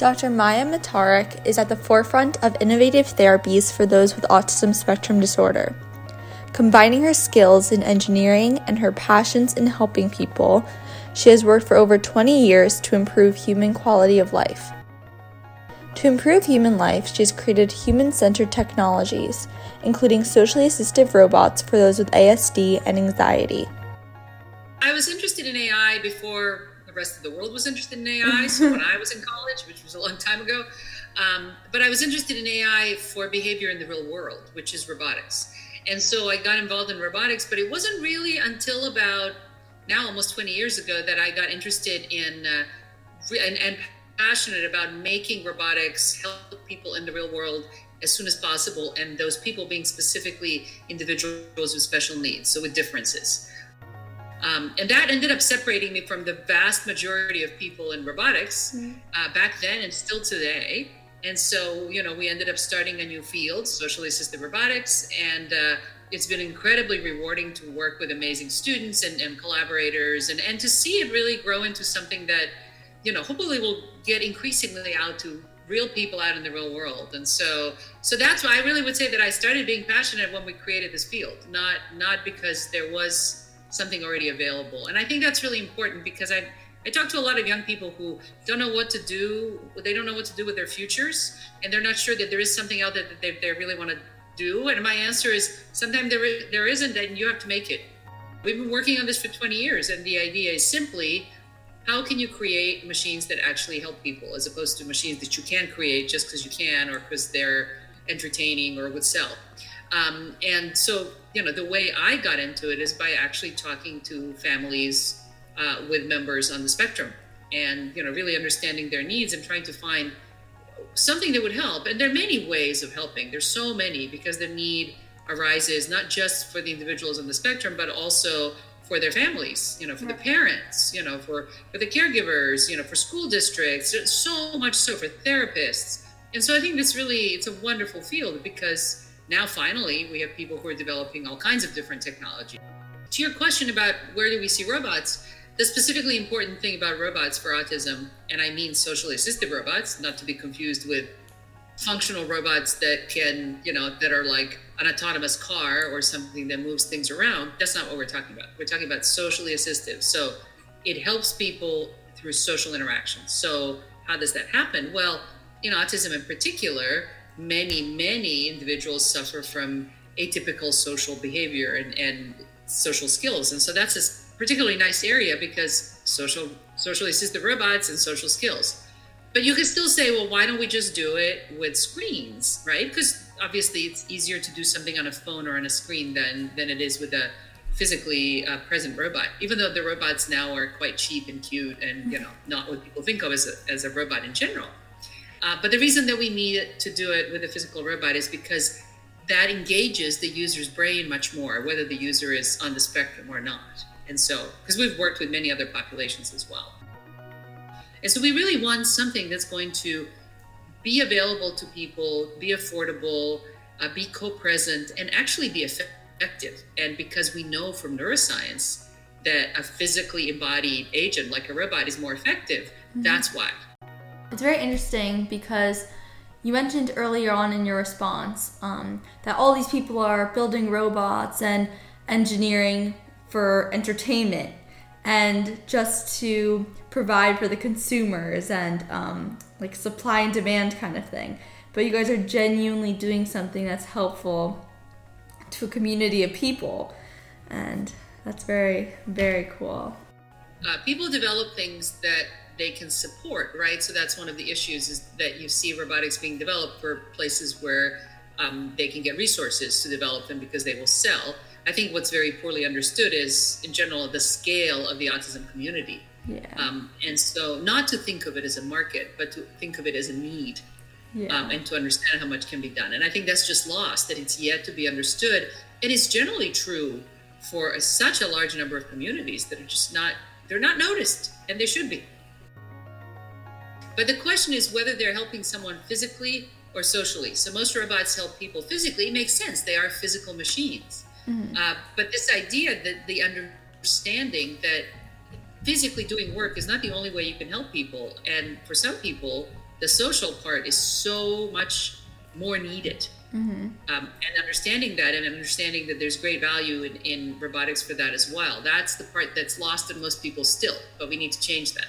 Dr. Maja Mataric is at the forefront of innovative therapies for those with autism spectrum disorder. Combining her skills in engineering and her passions in helping people, she has worked for over 20 years to improve human quality of life. To improve human life, she has created human centered technologies, including socially assistive robots for those with ASD and anxiety. I was interested in AI before the rest of the world was interested in AI. so when I was in college, which was a long time ago, um, but I was interested in AI for behavior in the real world, which is robotics. And so I got involved in robotics, but it wasn't really until about now, almost 20 years ago, that I got interested in uh, and, and passionate about making robotics help people in the real world as soon as possible, and those people being specifically individuals with special needs, so with differences. Um, and that ended up separating me from the vast majority of people in robotics mm-hmm. uh, back then and still today. And so, you know, we ended up starting a new field, socially assisted robotics, and uh, it's been incredibly rewarding to work with amazing students and, and collaborators and, and to see it really grow into something that, you know, hopefully will get increasingly out to real people out in the real world. And so, so that's why I really would say that I started being passionate when we created this field, not not because there was something already available. And I think that's really important because I I talk to a lot of young people who don't know what to do. They don't know what to do with their futures, and they're not sure that there is something out there that they, they really want to do. And my answer is sometimes there, there isn't, and you have to make it. We've been working on this for 20 years, and the idea is simply how can you create machines that actually help people as opposed to machines that you can create just because you can or because they're entertaining or would sell. Um, and so, you know, the way I got into it is by actually talking to families uh, with members on the spectrum and, you know, really understanding their needs and trying to find something that would help. And there are many ways of helping. There's so many because the need arises not just for the individuals on the spectrum, but also for their families, you know, for the parents, you know, for, for the caregivers, you know, for school districts, so much so for therapists. And so I think this really, it's a wonderful field because now finally we have people who are developing all kinds of different technology. To your question about where do we see robots, the specifically important thing about robots for autism, and I mean socially assisted robots, not to be confused with functional robots that can, you know, that are like an autonomous car or something that moves things around. That's not what we're talking about. We're talking about socially assistive. So it helps people through social interactions. So how does that happen? Well, in autism in particular, many, many individuals suffer from atypical social behavior and, and social skills. And so that's a particularly nice area because social socially assisted robots and social skills. But you can still say, well, why don't we just do it with screens, right? Because obviously it's easier to do something on a phone or on a screen than than it is with a physically uh, present robot. Even though the robots now are quite cheap and cute, and you know, not what people think of as a, as a robot in general. Uh, but the reason that we need to do it with a physical robot is because that engages the user's brain much more, whether the user is on the spectrum or not. And so, because we've worked with many other populations as well. And so we really want something that's going to be available to people, be affordable, uh, be co present, and actually be effective. And because we know from neuroscience that a physically embodied agent like a robot is more effective, mm-hmm. that's why. It's very interesting because you mentioned earlier on in your response um, that all these people are building robots and engineering for entertainment and just to provide for the consumers and um, like supply and demand kind of thing. But you guys are genuinely doing something that's helpful to a community of people, and that's very, very cool. Uh, people develop things that they can support, right? So that's one of the issues is that you see robotics being developed for places where um, they can get resources to develop them because they will sell. I think what's very poorly understood is, in general, the scale of the autism community. Yeah. Um, and so, not to think of it as a market, but to think of it as a need. Yeah. Um, and to understand how much can be done. And I think that's just lost, that it's yet to be understood. And It is generally true for a, such a large number of communities that are just not, they're not noticed, and they should be. But the question is whether they're helping someone physically or socially. So most robots help people physically. It makes sense. They are physical machines. Mm-hmm. Uh, but this idea that the understanding that physically doing work is not the only way you can help people. And for some people, the social part is so much more needed. Mm-hmm. Um, and understanding that and understanding that there's great value in, in robotics for that as well. That's the part that's lost in most people still, but we need to change that.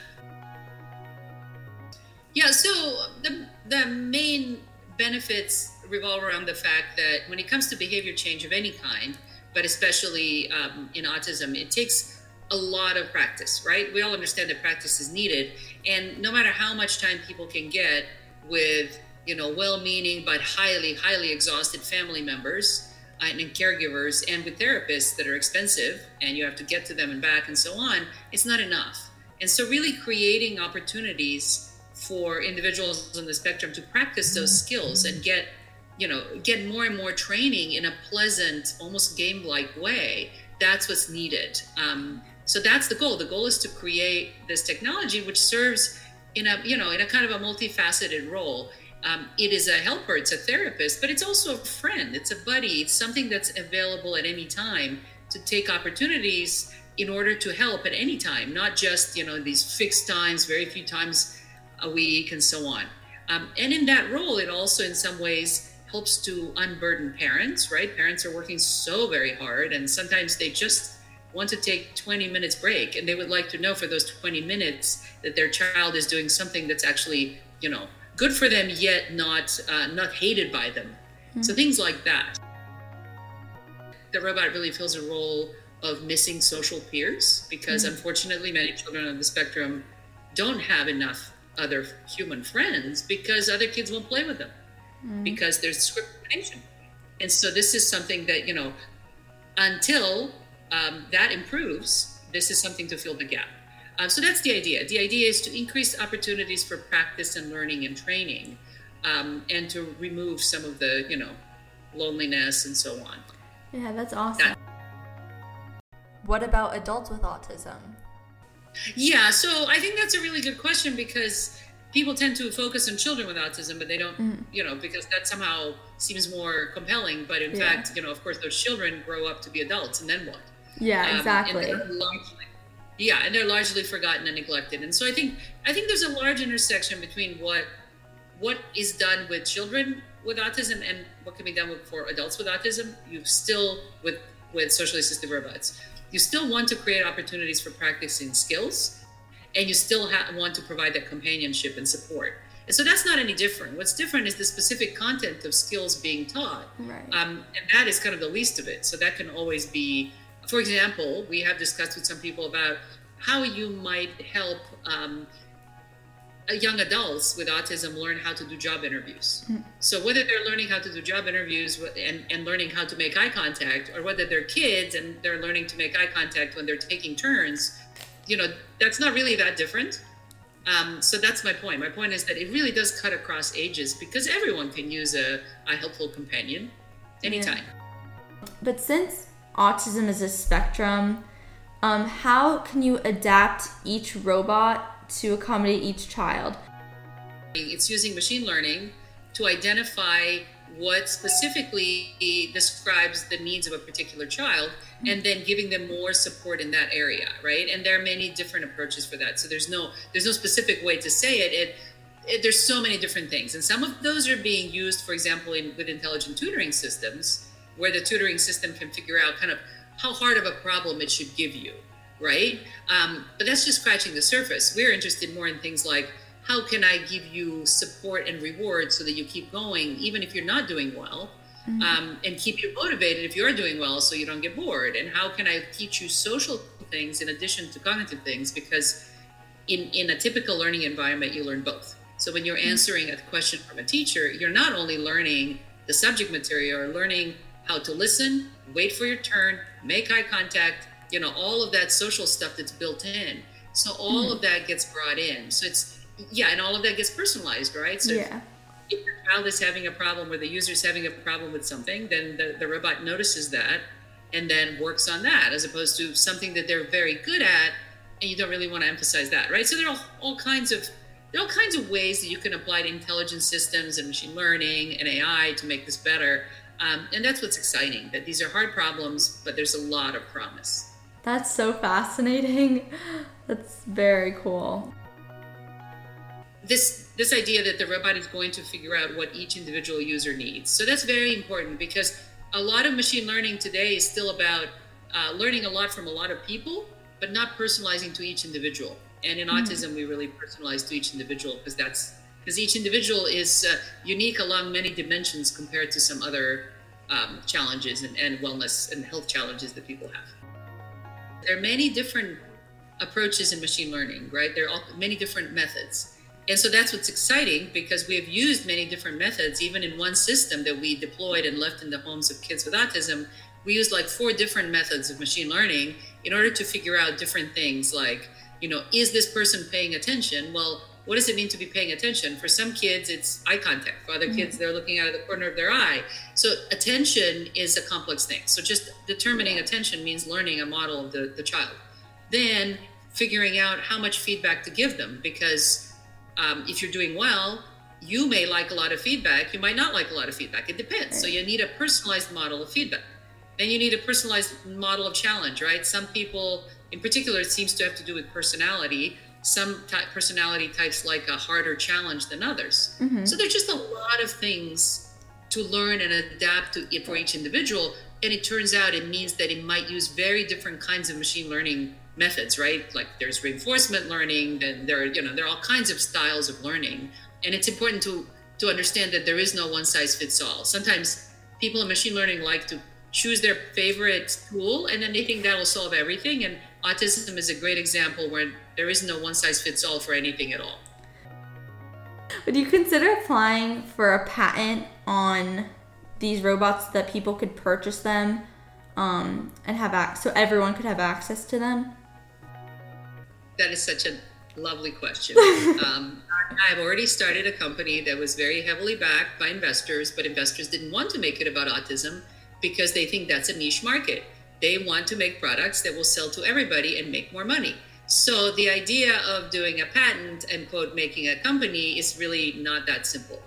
Yeah, so the, the main benefits revolve around the fact that when it comes to behavior change of any kind, but especially um, in autism, it takes a lot of practice, right? We all understand that practice is needed. And no matter how much time people can get with, you know, well meaning but highly, highly exhausted family members uh, and caregivers and with therapists that are expensive and you have to get to them and back and so on, it's not enough. And so, really creating opportunities for individuals on the spectrum to practice those skills and get you know get more and more training in a pleasant almost game like way. That's what's needed. Um, so that's the goal. The goal is to create this technology which serves in a you know in a kind of a multifaceted role. Um, it is a helper it's a therapist but it's also a friend it's a buddy it's something that's available at any time to take opportunities in order to help at any time not just you know these fixed times very few times a week and so on um, and in that role it also in some ways helps to unburden parents, right? Parents are working so very hard, and sometimes they just want to take 20 minutes break and they would like to know for those 20 minutes that their child is doing something that's actually you know good for them yet not uh, not hated by them mm-hmm. so things like that the robot really fills a role of missing social peers because mm-hmm. unfortunately many children on the spectrum don't have enough other human friends because other kids won't play with them mm. because there's discrimination. And so this is something that, you know, until um, that improves, this is something to fill the gap. Uh, so that's the idea. The idea is to increase opportunities for practice and learning and training, um, and to remove some of the, you know, loneliness and so on. Yeah, that's awesome. That- what about adults with autism? Yeah, so I think that's a really good question because people tend to focus on children with autism, but they don't, mm. you know, because that somehow seems more compelling. But in yeah. fact, you know, of course, those children grow up to be adults, and then what? Yeah, um, exactly. largely, yeah, and they're largely forgotten and neglected. And so I think I think there's a large intersection between what what is done with children with autism and what can be done with, for adults with autism. You still with with socially assisted robots, you still want to create opportunities for practicing skills and you still ha- want to provide that companionship and support. And so that's not any different. What's different is the specific content of skills being taught. Right. Um, and that is kind of the least of it. So that can always be, for example, we have discussed with some people about how you might help um, young adults with autism learn how to do job interviews. Mm. So whether they're learning how to do job interviews and, and learning how to make eye contact, or whether they're kids and they're learning to make eye contact when they're taking turns, you know, that's not really that different. Um, so that's my point. My point is that it really does cut across ages because everyone can use a, a helpful companion anytime. Yeah. But since autism is a spectrum, um, how can you adapt each robot to accommodate each child? It's using machine learning to identify what specifically describes the needs of a particular child and then giving them more support in that area right? And there are many different approaches for that. So there's no there's no specific way to say it. It, it there's so many different things. And some of those are being used for example in with intelligent tutoring systems where the tutoring system can figure out kind of how hard of a problem it should give you right um, but that's just scratching the surface we're interested more in things like how can I give you support and reward so that you keep going, even if you're not doing well, mm-hmm. um, and keep you motivated if you're doing well so you don't get bored? And how can I teach you social things in addition to cognitive things? Because in, in a typical learning environment, you learn both. So when you're mm-hmm. answering a question from a teacher, you're not only learning the subject material, you're learning how to listen, wait for your turn, make eye contact, you know, all of that social stuff that's built in. So all mm-hmm. of that gets brought in. So it's yeah, and all of that gets personalized, right? So yeah. if, if your child is having a problem or the user is having a problem with something, then the, the robot notices that and then works on that as opposed to something that they're very good at and you don't really want to emphasize that, right? So there are all, all kinds of there are all kinds of ways that you can apply to intelligent systems and machine learning and AI to make this better. Um, and that's what's exciting that these are hard problems, but there's a lot of promise. That's so fascinating. That's very cool this this idea that the robot is going to figure out what each individual user needs. So that's very important because a lot of machine learning today is still about uh, learning a lot from a lot of people, but not personalizing to each individual. And in mm-hmm. autism, we really personalize to each individual because that's because each individual is uh, unique along many dimensions compared to some other um, challenges and, and wellness and health challenges that people have. There are many different approaches in machine learning, right? There are many different methods. And so that's what's exciting because we have used many different methods, even in one system that we deployed and left in the homes of kids with autism. We used like four different methods of machine learning in order to figure out different things like, you know, is this person paying attention? Well, what does it mean to be paying attention? For some kids, it's eye contact. For other mm-hmm. kids, they're looking out of the corner of their eye. So attention is a complex thing. So just determining attention means learning a model of the, the child. Then figuring out how much feedback to give them because um, if you're doing well, you may like a lot of feedback. You might not like a lot of feedback. It depends. So you need a personalized model of feedback. Then you need a personalized model of challenge, right? Some people, in particular, it seems to have to do with personality. Some type, personality types like a harder challenge than others. Mm-hmm. So there's just a lot of things to learn and adapt to for each individual. And it turns out it means that it might use very different kinds of machine learning methods, right? Like there's reinforcement learning, and there are, you know, there are all kinds of styles of learning. And it's important to to understand that there is no one size fits all. Sometimes people in machine learning like to choose their favorite tool and then they think that will solve everything. And autism is a great example where there is no one size fits all for anything at all. Would you consider applying for a patent on these robots that people could purchase them um, and have access so everyone could have access to them? that is such a lovely question. um, I've already started a company that was very heavily backed by investors, but investors didn't want to make it about autism because they think that's a niche market. They want to make products that will sell to everybody and make more money. So the idea of doing a patent and quote making a company is really not that simple.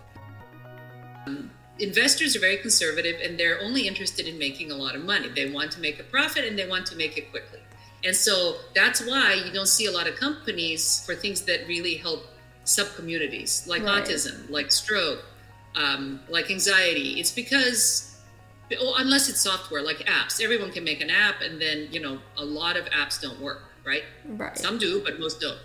Um, investors are very conservative and they're only interested in making a lot of money. They want to make a profit and they want to make it quickly. And so that's why you don't see a lot of companies for things that really help sub communities like right. autism, like stroke, um, like anxiety. It's because, unless it's software like apps, everyone can make an app, and then you know a lot of apps don't work, right? Right. Some do, but most don't.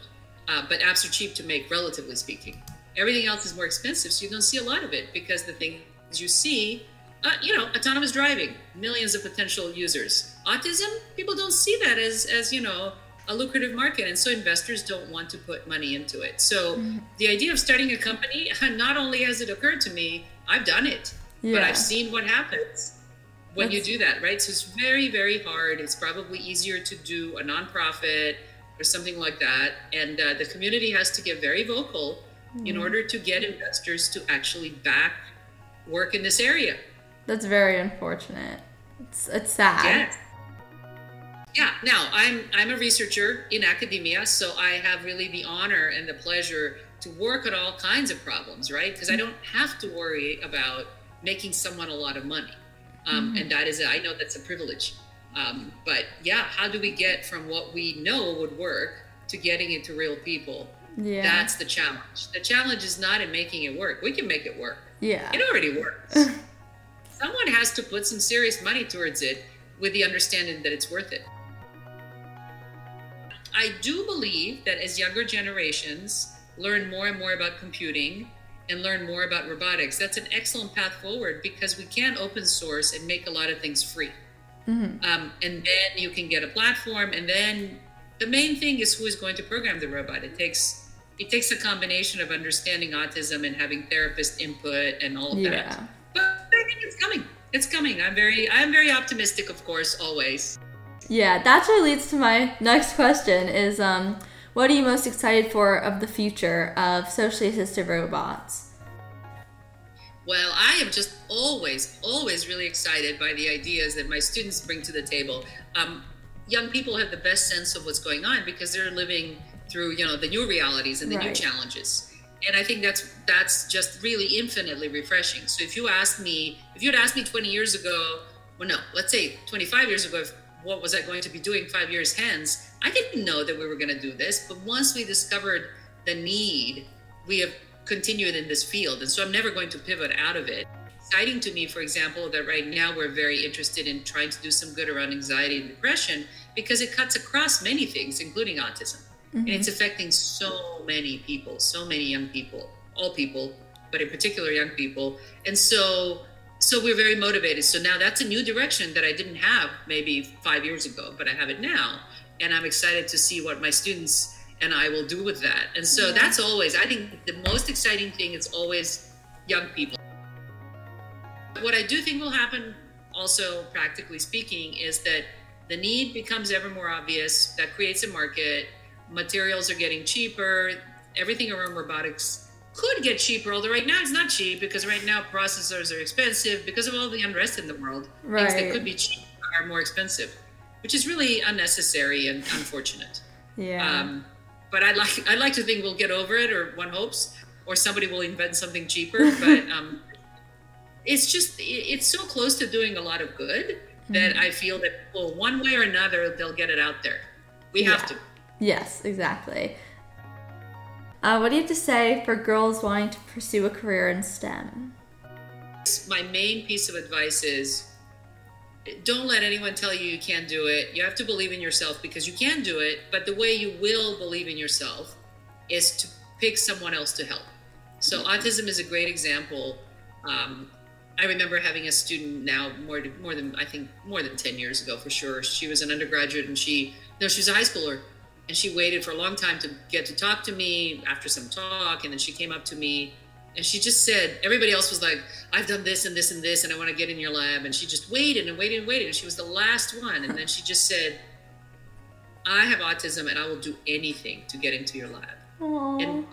Uh, but apps are cheap to make, relatively speaking. Everything else is more expensive, so you don't see a lot of it because the things you see uh, you know, autonomous driving, millions of potential users. Autism, people don't see that as, as you know, a lucrative market, and so investors don't want to put money into it. So mm-hmm. the idea of starting a company, not only has it occurred to me, I've done it, yeah. but I've seen what happens when That's... you do that, right? So it's very, very hard. It's probably easier to do a nonprofit or something like that, and uh, the community has to get very vocal mm-hmm. in order to get investors to actually back work in this area. That's very unfortunate. It's it's sad. Yeah. Yeah. Now I'm I'm a researcher in academia, so I have really the honor and the pleasure to work on all kinds of problems, right? Because I don't have to worry about making someone a lot of money, um, mm-hmm. and that is, I know that's a privilege. Um, but yeah, how do we get from what we know would work to getting it to real people? Yeah. That's the challenge. The challenge is not in making it work. We can make it work. Yeah. It already works. someone has to put some serious money towards it with the understanding that it's worth it. I do believe that as younger generations learn more and more about computing and learn more about robotics, that's an excellent path forward because we can open source and make a lot of things free. Mm-hmm. Um, and then you can get a platform, and then the main thing is who is going to program the robot. It takes it takes a combination of understanding autism and having therapist input and all of yeah. that. But I think it's coming. It's coming. I'm very I'm very optimistic, of course, always. Yeah, that actually leads to my next question is um what are you most excited for of the future of socially assisted robots? Well, I am just always, always really excited by the ideas that my students bring to the table. Um, young people have the best sense of what's going on because they're living through, you know, the new realities and the right. new challenges and I think that's that's just really infinitely refreshing. So if you asked me, if you had asked me 20 years ago, well, no, let's say 25 years ago, what was I going to be doing five years hence? I didn't know that we were going to do this, but once we discovered the need, we have continued in this field. And so I'm never going to pivot out of it. Exciting to me, for example, that right now we're very interested in trying to do some good around anxiety and depression because it cuts across many things, including autism. Mm-hmm. And it's affecting so many people, so many young people, all people, but in particular young people. And so so we're very motivated. So now that's a new direction that I didn't have maybe five years ago, but I have it now. And I'm excited to see what my students and I will do with that. And so yeah. that's always, I think the most exciting thing is always young people. What I do think will happen, also practically speaking, is that the need becomes ever more obvious. That creates a market. Materials are getting cheaper. Everything around robotics could get cheaper, although right now it's not cheap because right now processors are expensive because of all the unrest in the world. Right. Things that could be cheap are more expensive, which is really unnecessary and unfortunate. Yeah. Um, but I like I like to think we'll get over it, or one hopes, or somebody will invent something cheaper. But um, it's just it's so close to doing a lot of good that mm-hmm. I feel that well, one way or another, they'll get it out there. We have to. Yes, exactly. Uh, what do you have to say for girls wanting to pursue a career in STEM? My main piece of advice is don't let anyone tell you you can't do it. You have to believe in yourself because you can do it. But the way you will believe in yourself is to pick someone else to help. So autism is a great example. Um, I remember having a student now more more than I think more than ten years ago for sure. She was an undergraduate and she no she was a high schooler and she waited for a long time to get to talk to me after some talk and then she came up to me and she just said everybody else was like i've done this and this and this and i want to get in your lab. And she just waited and waited and waited and she was the last one. And then she just said i have autism and i will do anything to get into your lab. Aww. and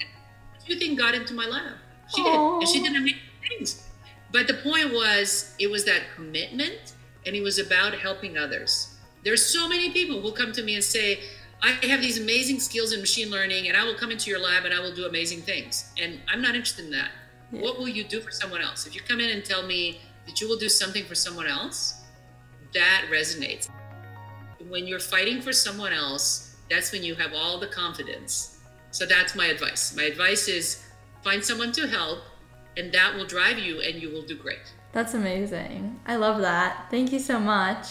you think got into my lab. She Aww. did and she did amazing things. But the point was it was that commitment and it was about helping others. There's so many people who come to me and say I have these amazing skills in machine learning, and I will come into your lab and I will do amazing things. And I'm not interested in that. Yeah. What will you do for someone else? If you come in and tell me that you will do something for someone else, that resonates. When you're fighting for someone else, that's when you have all the confidence. So that's my advice. My advice is find someone to help, and that will drive you, and you will do great. That's amazing. I love that. Thank you so much.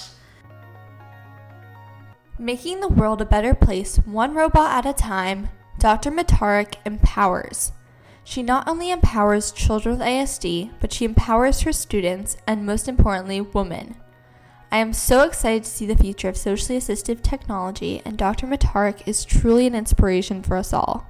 Making the world a better place one robot at a time, Dr. Mataric empowers. She not only empowers children with ASD, but she empowers her students and, most importantly, women. I am so excited to see the future of socially assistive technology, and Dr. Mataric is truly an inspiration for us all.